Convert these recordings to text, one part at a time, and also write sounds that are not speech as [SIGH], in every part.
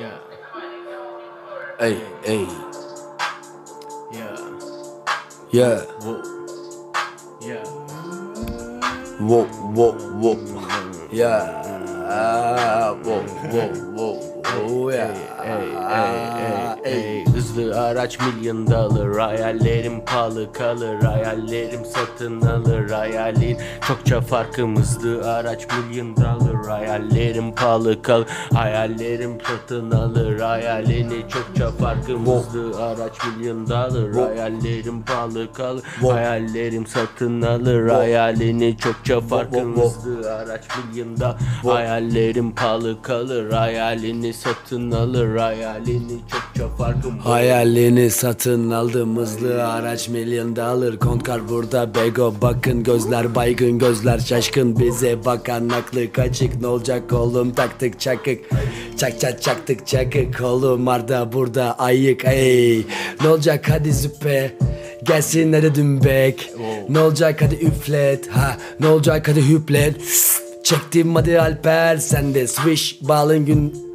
Yeah. Hey, hey. Yeah. Yeah. Whoa. Yeah. Whoa, whoa, whoa. Mm-hmm. Yeah. Ah, whoa, whoa, whoa. Oh, yeah. Hey, hey, hey, hey. Ah, hey. Hızlı araç milyon dolar Hayallerim pahalı kalır Hayallerim satın alır Hayalin çokça farkım Hızlı araç milyon dolar Hayallerim pahalı kalır Hayallerim satın alır Hayalini çokça farkım Hızlı araç milyon dolar Hayallerim pahalı kalır Hayallerim satın alır Hayalini çokça farkım Hızlı araç milyon dolar Hayallerim pahalı kalır Hayalini satın alır Hayalini çokça farkım Hayalini satın aldım hızlı araç milyon dolar Kontkar burada bego bakın gözler baygın gözler şaşkın. Bize bakan aklı kaçık ne olacak oğlum? Taktık çakık Çak çak çaktık çakık. Oğlum Arda burada ayık ey. Ne olacak? Hadi züppe Gelsin hadi dümbek. Ne olacak? Hadi üflet ha. Ne olacak? Hadi hüplet. Çektim hadi Alper sen de swish balın gün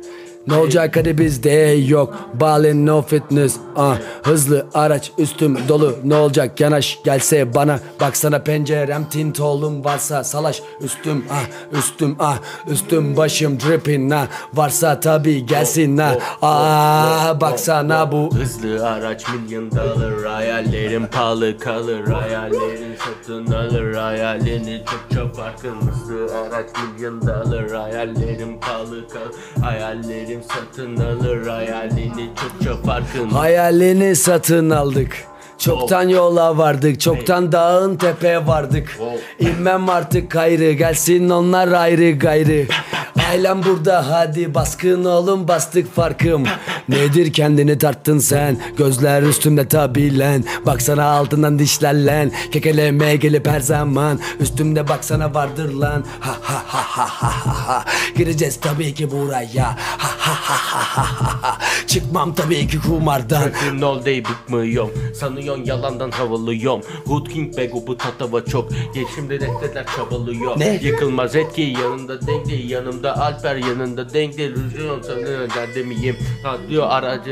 ne olacak hadi bizde? Yok. Balin no fitness. Ah Hızlı araç üstüm dolu. Ne olacak? Yanaş gelse bana. Baksana pencerem tint oğlum varsa Salaş. Üstüm ah üstüm ah Üstüm başım dripping ah Varsa tabi gelsin ah Ah baksana bu Hızlı araç milyon dolar Hayallerim pahalı kalır. Hayallerin satın alır Hayalini çokça farkın. Hızlı araç milyon dolar Hayallerim pahalı kalır. Hayallerim satın alır Hayalini çokça farkın. Hayalini satın aldık. Çoktan yola vardık Çoktan dağın tepe vardık. İnmem artık gayrı Gelsin onlar ayrı gayrı [LAUGHS] Ailem burada hadi baskın oğlum bastık farkım. Nedir kendini tarttın sen? Gözler üstümde tabi lan Baksana altından dişlerlen Kekeleme gelip her zaman. Üstümde baksana vardır lan. Ha ha ha ha ha ha ha. Gireceğiz tabii ki buraya. Ha ha ha ha ha ha Çıkmam tabii ki kumardan. Bırakın all day bıkmıyorum. Sanıyorsun yalandan havalıyım Hood King Bego bu tatava çok. Geçimde defterler çabalıyor Ne? Yıkılmaz etki yanımda denk değil Yanımda Alper yanında denk değil Rüzgâr sanıyor derdemiyim Patlıyor aracı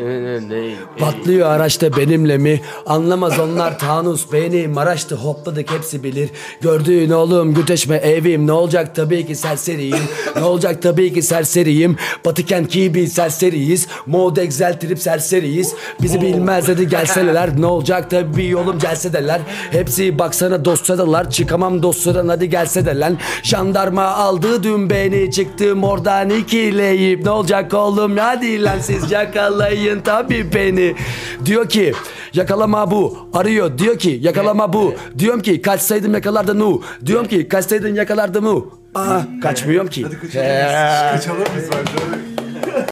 değil Patlıyor araçta benimle mi? Anlamaz onlar Tanus benim araçtı hopladık hepsi bilir. Gördüğün oğlum güteşme evim ne olacak tabii ki serseriyim. ne olacak tabii ki serseriyim. Batıken kibi serseriyiz. Mod Excel trip serseriyiz. Bizi bilmez dedi gelseler ne olacak tabii yolum gelse deler. Hepsi baksana dosyadalar çıkamam dosyadan hadi gelse de lan. Jandarma aldı dün beni çıktım oradan ikileyip ne olacak oğlum hadi lan siz yakalayın tabii beni. Diyor ki yakalama bu arıyor diyor ki yakalama bu. Diyorum ki kaçsaydım yakalardı nu. Diyorum ki kaçsaydın yakalardı mu. Aa kaçmıyorum ki. Hadi kaçalım. Kaçalım biz bence.